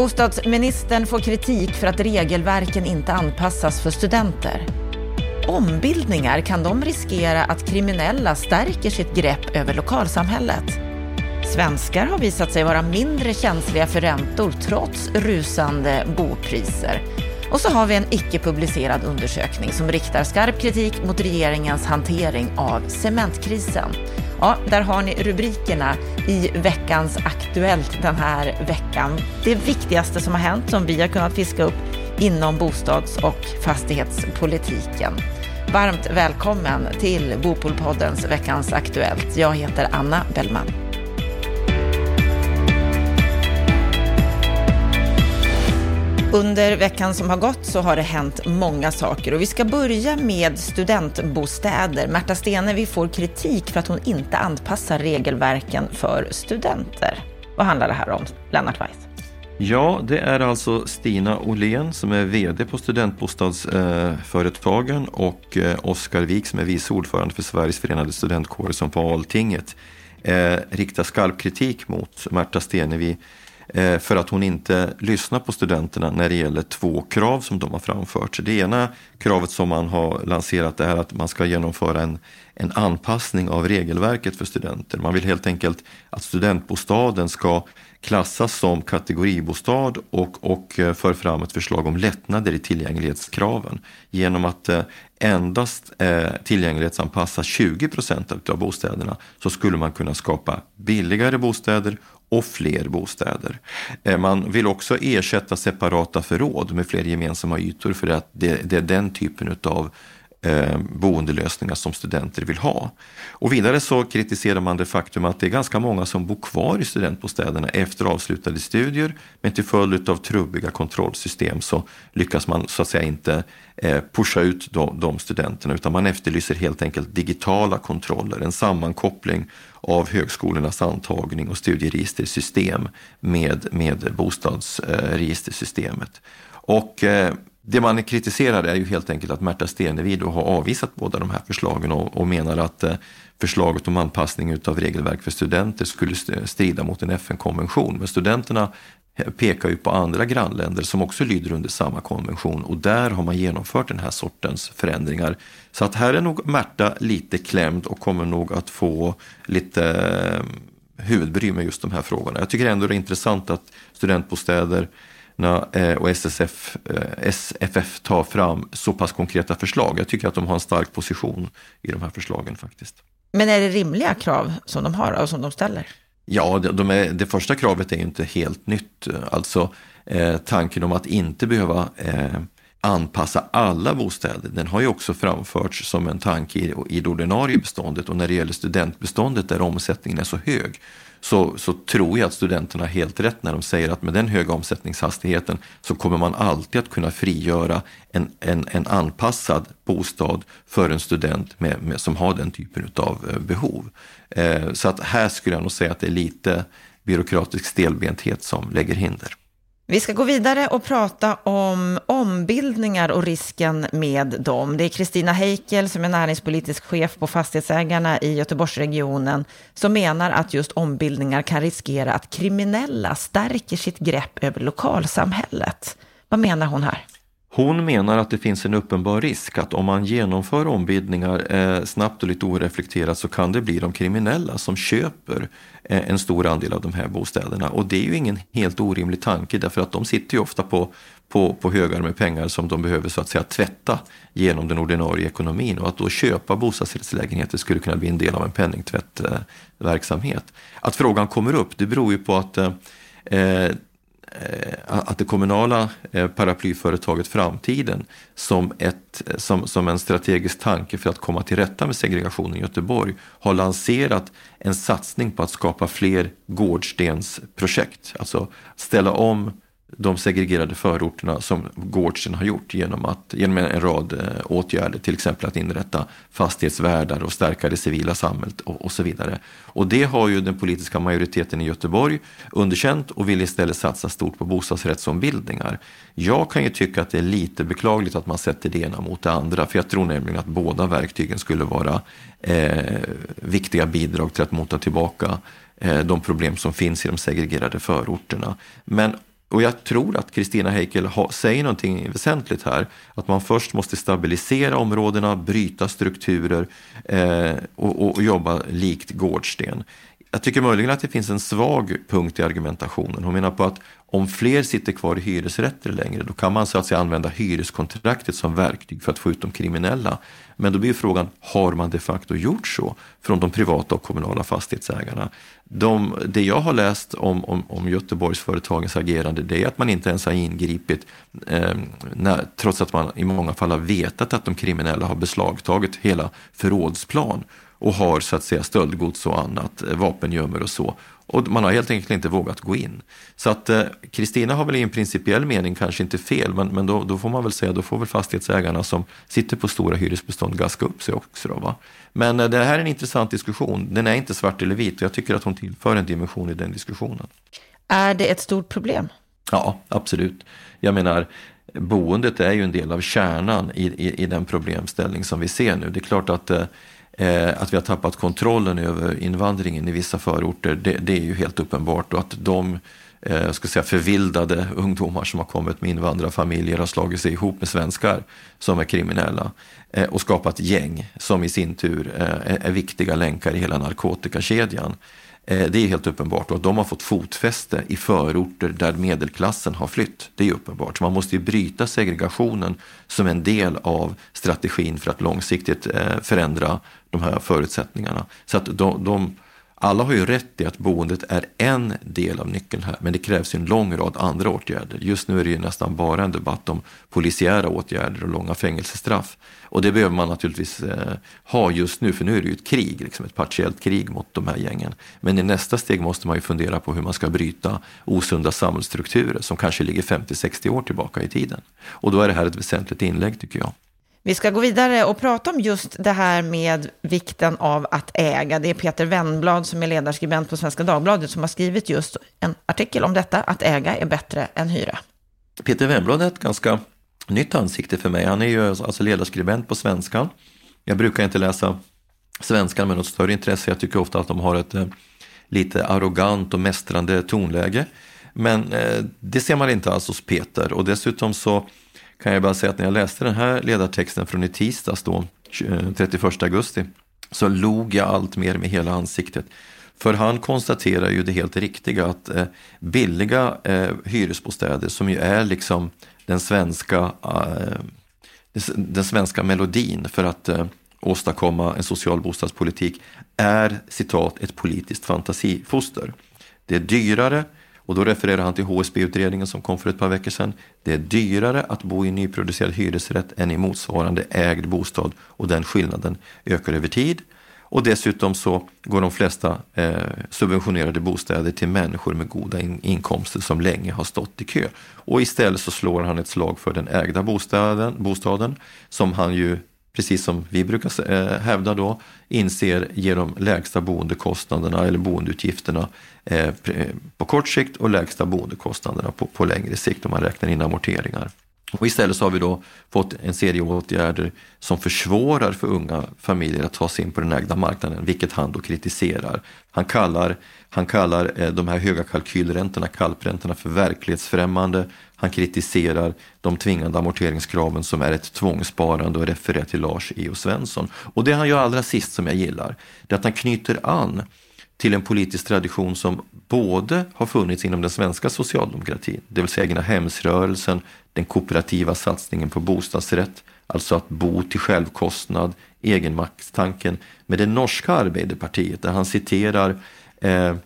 Bostadsministern får kritik för att regelverken inte anpassas för studenter. Ombildningar, kan de riskera att kriminella stärker sitt grepp över lokalsamhället? Svenskar har visat sig vara mindre känsliga för räntor trots rusande bopriser. Och så har vi en icke-publicerad undersökning som riktar skarp kritik mot regeringens hantering av cementkrisen. Ja, där har ni rubrikerna i veckans Aktuellt den här veckan. Det viktigaste som har hänt som vi har kunnat fiska upp inom bostads och fastighetspolitiken. Varmt välkommen till Bopolpoddens Veckans Aktuellt. Jag heter Anna Bellman. Under veckan som har gått så har det hänt många saker och vi ska börja med studentbostäder. Märta Stenevi får kritik för att hon inte anpassar regelverken för studenter. Vad handlar det här om, Lennart Weiss? Ja, det är alltså Stina Åhlén som är VD på Studentbostadsföretagen och eh, Oskar Wik som är vice ordförande för Sveriges förenade studentkårer som på Altinget eh, riktar skarp kritik mot Märta Stenevi Eh, för att hon inte lyssnar på studenterna när det gäller två krav som de har framfört. Det ena kravet som man har lanserat är att man ska genomföra en, en anpassning av regelverket för studenter. Man vill helt enkelt att studentbostaden ska klassas som kategoribostad och, och eh, för fram ett förslag om lättnader i tillgänglighetskraven genom att eh, endast tillgänglighetsanpassa 20 procent av bostäderna så skulle man kunna skapa billigare bostäder och fler bostäder. Eh, man vill också ersätta separata förråd med fler gemensamma ytor för att det, det är den typen av eh, boendelösningar som studenter vill ha. Och vidare så kritiserar man det faktum att det är ganska många som bor kvar i studentbostäderna efter avslutade studier, men till följd av trubbiga kontrollsystem så lyckas man så att säga inte eh, pusha ut de, de studenterna, utan man efterlyser helt enkelt digitala kontroller, en sammankoppling av högskolornas antagning och studieregistersystem med, med bostadsregistersystemet. Eh, och eh, det man kritiserar är ju helt enkelt att Märta Stenevi har avvisat båda de här förslagen och, och menar att eh, förslaget om anpassning av regelverk för studenter skulle strida mot en FN-konvention. Men studenterna pekar ju på andra grannländer som också lyder under samma konvention och där har man genomfört den här sortens förändringar. Så att här är nog Märta lite klämd och kommer nog att få lite eh, huvudbry med just de här frågorna. Jag tycker ändå det är intressant att studentbostäder och SSF, eh, SFF tar fram så pass konkreta förslag. Jag tycker att de har en stark position i de här förslagen faktiskt. Men är det rimliga krav som de har och som de ställer? Ja, de är, det första kravet är ju inte helt nytt. Alltså eh, tanken om att inte behöva eh, anpassa alla bostäder, den har ju också framförts som en tanke i, i det ordinarie beståndet och när det gäller studentbeståndet där omsättningen är så hög så, så tror jag att studenterna har helt rätt när de säger att med den höga omsättningshastigheten så kommer man alltid att kunna frigöra en, en, en anpassad bostad för en student med, med, som har den typen av eh, behov. Eh, så att här skulle jag nog säga att det är lite byråkratisk stelbenthet som lägger hinder. Vi ska gå vidare och prata om ombildningar och risken med dem. Det är Kristina Heikel som är näringspolitisk chef på Fastighetsägarna i Göteborgsregionen som menar att just ombildningar kan riskera att kriminella stärker sitt grepp över lokalsamhället. Vad menar hon här? Hon menar att det finns en uppenbar risk att om man genomför ombildningar eh, snabbt och lite oreflekterat så kan det bli de kriminella som köper eh, en stor andel av de här bostäderna. Och det är ju ingen helt orimlig tanke därför att de sitter ju ofta på, på, på högar med pengar som de behöver så att säga tvätta genom den ordinarie ekonomin och att då köpa bostadsrättslägenheter skulle kunna bli en del av en penningtvättverksamhet. Eh, att frågan kommer upp det beror ju på att eh, eh Eh, att det kommunala eh, paraplyföretaget Framtiden som, ett, eh, som, som en strategisk tanke för att komma till rätta med segregationen i Göteborg har lanserat en satsning på att skapa fler gårdstensprojekt. Alltså ställa om de segregerade förorterna som Gårdsten har gjort genom, att, genom en rad eh, åtgärder, till exempel att inrätta fastighetsvärdar och stärka det civila samhället och, och, så vidare. Och det har ju den politiska majoriteten i Göteborg underkänt och vill istället satsa stort på bostadsrättsombildningar. Jag kan ju tycka att det är lite beklagligt att man sätter det ena mot det andra, för jag tror nämligen att båda verktygen skulle vara eh, viktiga bidrag till att mota tillbaka eh, de problem som finns i de segregerade förorterna. Men och jag tror att Kristina Heikel säger någonting väsentligt här. Att man först måste stabilisera områdena, bryta strukturer eh, och, och, jobba likt Gårdsten. Jag tycker möjligen att det finns en svag punkt i argumentationen. Hon menar på att om fler sitter kvar i hyresrätter längre, då kan man så att säga använda hyreskontraktet som verktyg för att få ut de kriminella. Men då blir frågan, har man de facto gjort så från de privata och kommunala fastighetsägarna? De, det jag har läst om, om, om Göteborgsföretagens agerande, det är att man inte ens har ingripit, eh, när, trots att man i många fall har vetat att de kriminella har beslagtagit hela förrådsplan och har så att säga stöldgods och annat, eh, vapengömmor och så. Och man har helt enkelt inte vågat gå in. Så att eh, Kristina eh, har väl i en principiell mening kanske inte fel, men, men då, då, får man väl säga, då får väl fastighetsägarna som sitter på stora hyresbestånd gaska upp sig också. Då, va? Men eh, det här är en intressant diskussion. Den är inte svart eller vit och jag tycker att hon tillför en dimension i den diskussionen. Är det ett stort problem? Ja, absolut. Jag menar, boendet är ju en del av kärnan i, i, i den problemställning som vi ser nu. Det är klart att eh, Eh, att vi har tappat kontrollen över invandringen i vissa förorter, det, det är ju helt uppenbart. Och att de Eh, jag ska säga, förvildade ungdomar som har kommit med invandrarfamiljer har slagit sig ihop med svenskar som är kriminella eh, och skapat gäng som i sin tur eh, är, viktiga länkar i hela narkotikakedjan. Det är helt uppenbart och att de har fått fotfäste i förorter där medelklassen har flytt. Det är uppenbart. Så man måste ju bryta segregationen som en del av strategin för att långsiktigt förändra de här förutsättningarna. Så att de, de alla har ju rätt i att boendet är en del av nyckeln här, men det krävs en lång rad andra åtgärder. Just nu är det ju nästan bara en debatt om polisiära åtgärder och långa fängelsestraff. Och det behöver man naturligtvis eh, ha just nu, för nu är det ju ett krig, liksom ett partiellt krig mot de här gängen. Men i nästa steg måste man ju fundera på hur man ska bryta osunda samhällsstrukturer som kanske ligger 50-60 år tillbaka i tiden. Och då är det här ett väsentligt inlägg tycker jag. Vi ska gå vidare och prata om just det här med vikten av att äga. Det är Peter Wennblad som är ledarskribent på Svenska Dagbladet som har skrivit just en artikel om detta, att äga är bättre än hyra. Peter Wennblad är ett ganska nytt ansikte för mig. Han är ju alltså ledarskribent på Svenskan. Jag brukar inte läsa Svenskan med något större intresse. Jag tycker ofta att de har ett eh, lite arrogant och mästrande tonläge. Men eh, det ser man inte alls hos Peter och dessutom så kan jag bara säga att när jag läste den här ledartexten från i tisdags då, 31 eh, augusti, så log jag allt mer med hela ansiktet. För han konstaterar ju det helt riktiga att eh, billiga eh, hyresbostäder som ju är liksom den svenska, eh, den svenska melodin för att eh, åstadkomma en social bostadspolitik är citat ett politiskt fantasifoster. Det är dyrare, och då refererar han till HSB-utredningen som kom för ett par veckor sedan. Det är dyrare att bo i nyproducerad hyresrätt än i motsvarande ägd bostad och den skillnaden ökar över tid. Och dessutom så går de flesta eh, subventionerade bostäder till människor med goda in inkomster som länge har stått i kö. Och istället så slår han ett slag för den ägda bostaden, bostaden som han ju precis som vi brukar eh, hävda då, inser ger de lägsta boendekostnaderna eller boendeutgifterna eh, på kort sikt och lägsta boendekostnaderna på, på längre sikt om man räknar in amorteringar. Och istället så har vi då fått en serie åtgärder som försvårar för unga familjer att ta sig in på den ägda marknaden, vilket han då kritiserar. Han kallar, han kallar eh, de här höga kalkylräntorna, kalpräntorna, för verklighetsfrämmande. Han kritiserar de tvingande amorteringskraven som är ett tvångssparande och refererar till Lars E.O. Svensson. Och det han gör allra sist som jag gillar, det är att han knyter an till en politisk tradition som både har funnits inom den svenska socialdemokratin, det vill säga egna hemsrörelsen, den kooperativa satsningen på bostadsrätt, alltså att bo till självkostnad, egenmaktstanken, med det norska Arbeiderpartiet där han citerar eh,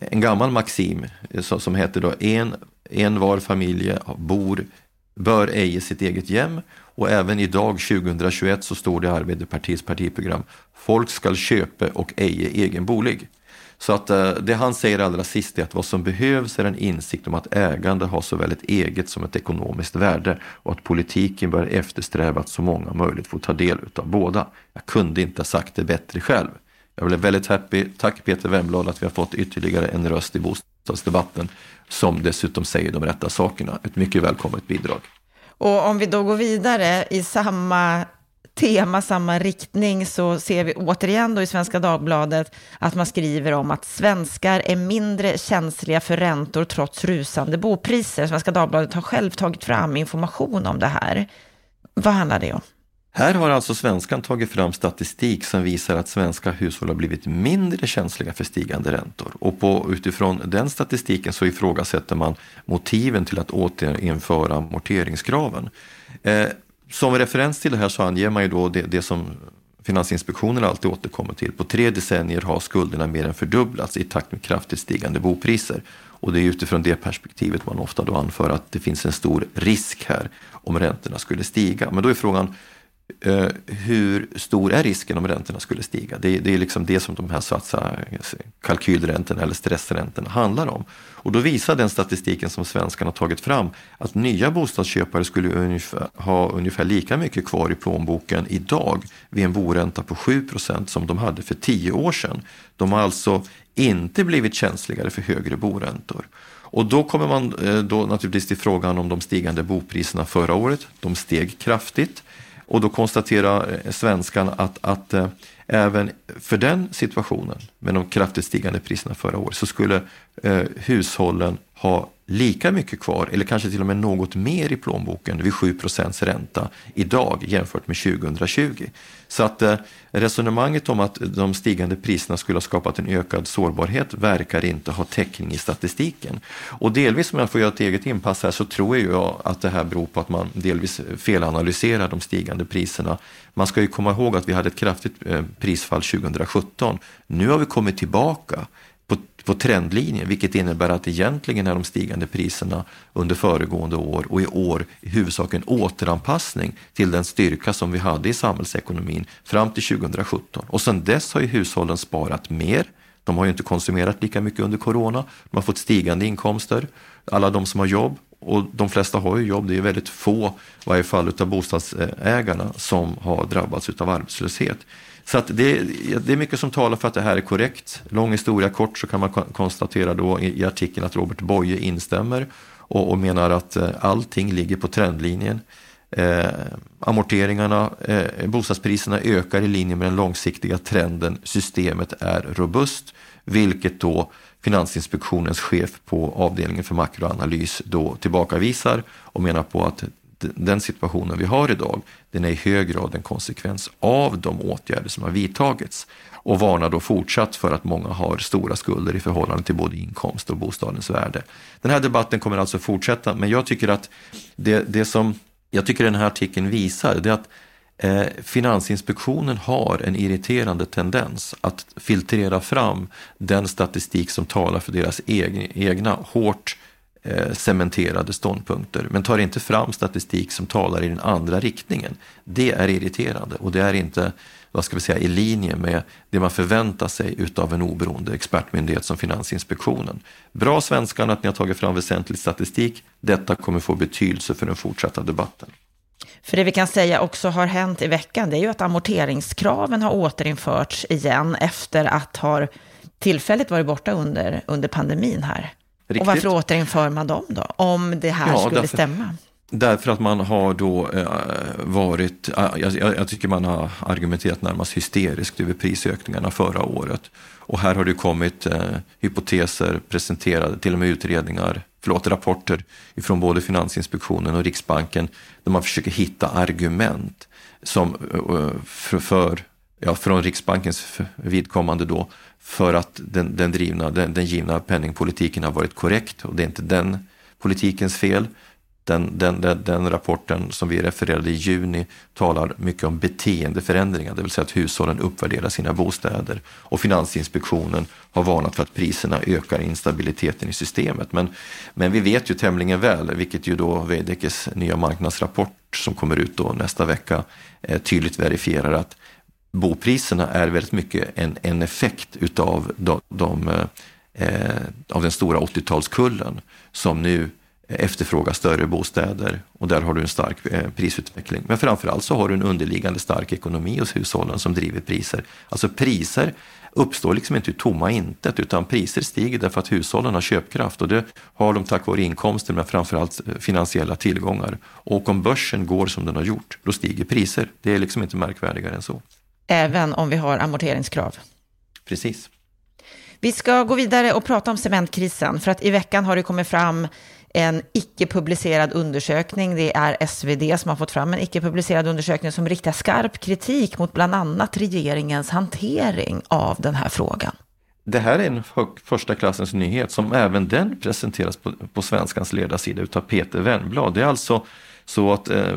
en gammal maxim eh, som, som heter då en, en var familj bor, bör eje sitt eget hem och även idag 2021 så står det i Arbeiderpartiets partiprogram Folk skall köpa och eje egen bolig. Så att eh, det han säger allra sist är att vad som behövs är en insikt om att ägande har såväl ett eget som ett ekonomiskt värde och att politiken bör eftersträva att så många möjligt får ta del av båda. Jag kunde inte ha sagt det bättre själv. Jag blev väldigt happy. Tack Peter Wemblad att vi har fått ytterligare en röst i bostadsdebatten som dessutom säger de rätta sakerna. Ett mycket välkommet bidrag. Och om vi då går vidare i samma tema, samma riktning så ser vi återigen då i Svenska Dagbladet att man skriver om att svenskar är mindre känsliga för räntor trots rusande bopriser. Svenska Dagbladet har själv tagit fram information om det här. Vad handlar det om? Här har alltså svenskan tagit fram statistik som visar att svenska hushåll har blivit mindre känsliga för stigande räntor. Och på, utifrån den statistiken så ifrågasätter man motiven till att återinföra amorteringskraven. Eh, som referens till det här så anger man ju då det, det som Finansinspektionen alltid återkommer till. På tre decennier har skulderna mer än fördubblats i takt med kraftigt stigande bopriser. Och det är utifrån det perspektivet man ofta då anför att det finns en stor risk här om räntorna skulle stiga. Men då är frågan, Eh, hur stor är risken om räntorna skulle stiga? Det, det är liksom det som de här satsa kalkylräntorna eller stressräntorna handlar om. Och då visar den statistiken som svenskarna har tagit fram att nya bostadsköpare skulle ungefär, ha ungefär lika mycket kvar i plånboken idag vid en boränta på 7% som de hade för 10 år sedan. De har alltså inte blivit känsligare för högre boräntor. Och då kommer man eh, då naturligtvis till frågan om de stigande bopriserna förra året. De steg kraftigt. Och då konstaterar eh, svenskan att, att eh, även för den situationen med de kraftigt stigande priserna förra året så skulle eh, hushållen ha lika mycket kvar eller kanske till och med något mer i plånboken vid 7% ränta idag jämfört med 2020. Så att eh, resonemanget om att de stigande priserna skulle ha skapat en ökad sårbarhet verkar inte ha täckning i statistiken. Och delvis, om jag får göra ett eget inpass här, så tror jag att det här beror på att man delvis felanalyserar de stigande priserna. Man ska ju komma ihåg att vi hade ett kraftigt eh, prisfall 2017. Nu har vi kommit tillbaka på, på trendlinjen, vilket innebär att egentligen är de stigande priserna under föregående år och i år i huvudsak en återanpassning till den styrka som vi hade i samhällsekonomin fram till 2017. Och sedan dess har ju hushållen sparat mer. De har ju inte konsumerat lika mycket under corona. De har fått stigande inkomster. Alla de som har jobb och de flesta har ju jobb, det är väldigt få, i varje fall utav bostadsägarna, som har drabbats utav arbetslöshet. Så att det, det är mycket som talar för att det här är korrekt. Lång historia kort så kan man konstatera då i, i artikeln att Robert Boye instämmer och, och menar att eh, allting ligger på trendlinjen. Eh, amorteringarna, eh, bostadspriserna ökar i linje med den långsiktiga trenden. Systemet är robust, vilket då Finansinspektionens chef på avdelningen för makroanalys då tillbakavisar och menar på att den situationen vi har idag, den är i hög grad en konsekvens av de åtgärder som har vidtagits och varnar då fortsatt för att många har stora skulder i förhållande till både inkomst och bostadens värde. Den här debatten kommer alltså fortsätta, men jag tycker att det, det som jag tycker den här artikeln visar, det är att eh, Finansinspektionen har en irriterande tendens att filtrera fram den statistik som talar för deras egna, egna hårt eh, cementerade ståndpunkter, men tar inte fram statistik som talar i den andra riktningen. Det är irriterande och det är inte vad ska vi säga, i linje med det man förväntar sig utav en oberoende expertmyndighet som Finansinspektionen. Bra svenskarna att ni har tagit fram väsentlig statistik. Detta kommer få betydelse för den fortsatta debatten. För det vi kan säga också har hänt i veckan, det är ju att amorteringskraven har återinförts igen efter att ha tillfälligt varit borta under, under pandemin här. Riktigt. Och varför återinför man dem då, om det här ja, skulle därför, stämma? Därför att man har då eh, varit, eh, jag, jag, tycker man har argumenterat närmast hysteriskt över prisökningarna förra året. Och här har det kommit eh, hypoteser presenterade, till och med utredningar, förlåt, rapporter ifrån både Finansinspektionen och Riksbanken där man försöker hitta argument som eh, eh, för, för ja, från Riksbankens vidkommande då för att den, den, drivna, den, den givna penningpolitiken har varit korrekt och det är inte den politikens fel. Den, den, den, den, rapporten som vi refererade i juni talar mycket om beteendeförändringar, det vill säga att hushållen uppvärderar sina bostäder. Och Finansinspektionen har varnat för att priserna ökar instabiliteten i systemet. Men, men vi vet ju tämligen väl, vilket ju då Veidekkes nya marknadsrapport som kommer ut då nästa vecka eh, tydligt verifierar att bopriserna är väldigt mycket en, en effekt utav de, de eh, eh av den stora 80-talskullen som nu efterfrågar större bostäder och där har du en stark eh, prisutveckling. Men framförallt så har du en underliggande stark ekonomi hos hushållen som driver priser. Alltså priser uppstår liksom inte ur tomma intet utan priser stiger därför att hushållen har köpkraft och det har de tack vare inkomster men framförallt eh, finansiella tillgångar. Och om börsen går som den har gjort, då stiger priser. Det är liksom inte märkvärdigare än så. Även om vi har amorteringskrav? Precis. Vi ska gå vidare och prata om cementkrisen, för att i veckan har det kommit fram en icke-publicerad undersökning. Det är SvD som har fått fram en icke-publicerad undersökning som riktar skarp kritik mot bland annat regeringens hantering av den här frågan. Det här är en första klassens nyhet som även den presenteras på, på Svenskans ledarsida utav Peter Wennblad. Det är alltså så att eh,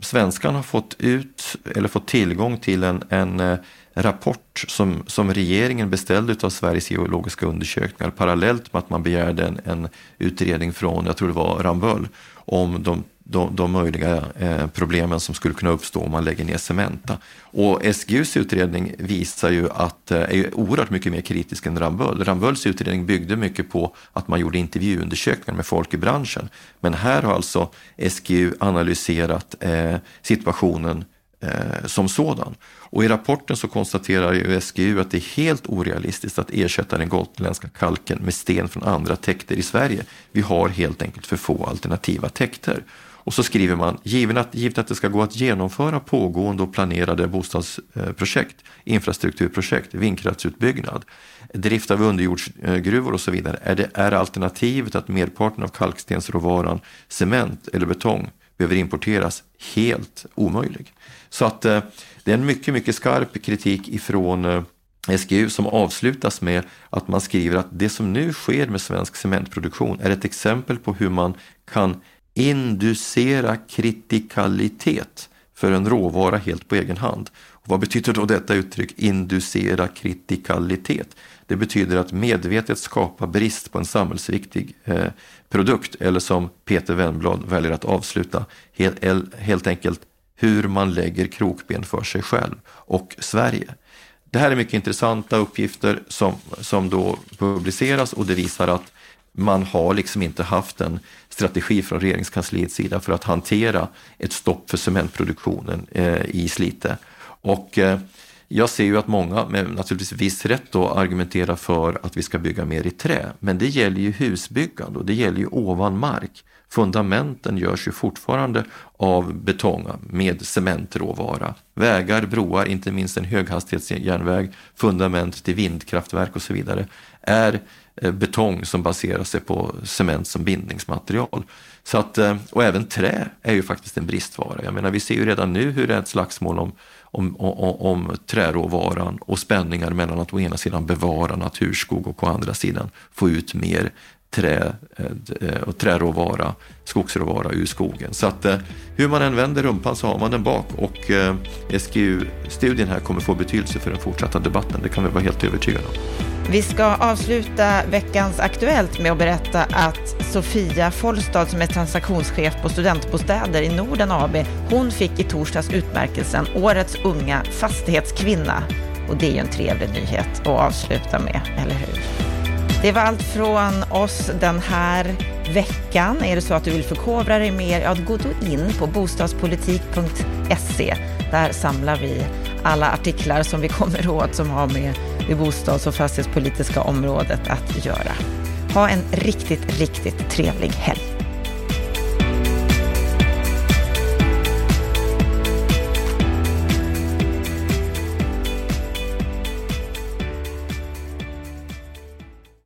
Svenskan har fått ut eller fått tillgång till en, en eh, rapport som, som regeringen beställde av Sveriges geologiska undersökningar parallellt med att man begärde en, en utredning från, jag tror det var Ramböll, om de, de, de möjliga eh, problemen som skulle kunna uppstå om man lägger ner Cementa. Och SGUs utredning visar ju att, eh, är oerhört mycket mer kritisk än Ramböll. Rambölls utredning byggde mycket på att man gjorde intervjuundersökningar med folk i branschen. Men här har alltså SGU analyserat eh, situationen eh, som sådan. Och i rapporten så konstaterar ju SGU att det är helt orealistiskt att ersätta den gotländska kalken med sten från andra täkter i Sverige. Vi har helt enkelt för få alternativa täkter. Och så skriver man, givet att, givet att det ska gå att genomföra pågående och planerade bostadsprojekt, infrastrukturprojekt, vindkraftsutbyggnad, drift av underjordsgruvor och så vidare, är, det, är alternativet att merparten av kalkstensråvaran, cement eller betong behöver importeras helt omöjlig. Så att eh, det är en mycket, mycket skarp kritik ifrån eh, SGU som avslutas med att man skriver att det som nu sker med svensk cementproduktion är ett exempel på hur man kan inducera kritikalitet för en råvara helt på egen hand. Vad betyder då detta uttryck inducera kritikalitet? Det betyder att medvetet skapa brist på en samhällsviktig eh, produkt eller som Peter Wennblad väljer att avsluta, helt, helt enkelt hur man lägger krokben för sig själv och Sverige. Det här är mycket intressanta uppgifter som, som då publiceras och det visar att man har liksom inte haft en strategi från regeringskansliets sida för att hantera ett stopp för cementproduktionen eh, i Slite. Och eh, jag ser ju att många, med naturligtvis viss rätt då, argumenterar för att vi ska bygga mer i trä. Men det gäller ju husbyggande och det gäller ju ovan mark. Fundamenten görs ju fortfarande av betong med cementråvara. Vägar, broar, inte minst en höghastighetsjärnväg, fundament till vindkraftverk och så vidare är eh, betong som baserar sig på cement som bindningsmaterial. Så att, eh, och även trä är ju faktiskt en bristvara. Jag menar, vi ser ju redan nu hur det är ett slagsmål om om, om, om träråvaran och spänningar mellan att å ena sidan bevara naturskog och å andra sidan få ut mer trä eh, eh, och träråvara, skogsråvara ur skogen. Så att hur man än vänder rumpan så har man den bak och SGU-studien här kommer få betydelse för den fortsatta debatten. Det kan vi vara helt övertygade om. Vi ska avsluta veckans Aktuellt med att berätta att Sofia Follstad som är transaktionschef på Studentbostäder i Norden AB, hon fick i torsdags utmärkelsen Årets unga fastighetskvinna. Och det är ju en trevlig nyhet att avsluta med, eller hur? Det var allt från oss den här veckan. Är det så att du vill förkovra dig mer, ja, gå då in på bostadspolitik.se. Där samlar vi alla artiklar som vi kommer åt som har med det bostads och fastighetspolitiska området att göra. Ha en riktigt, riktigt trevlig helg.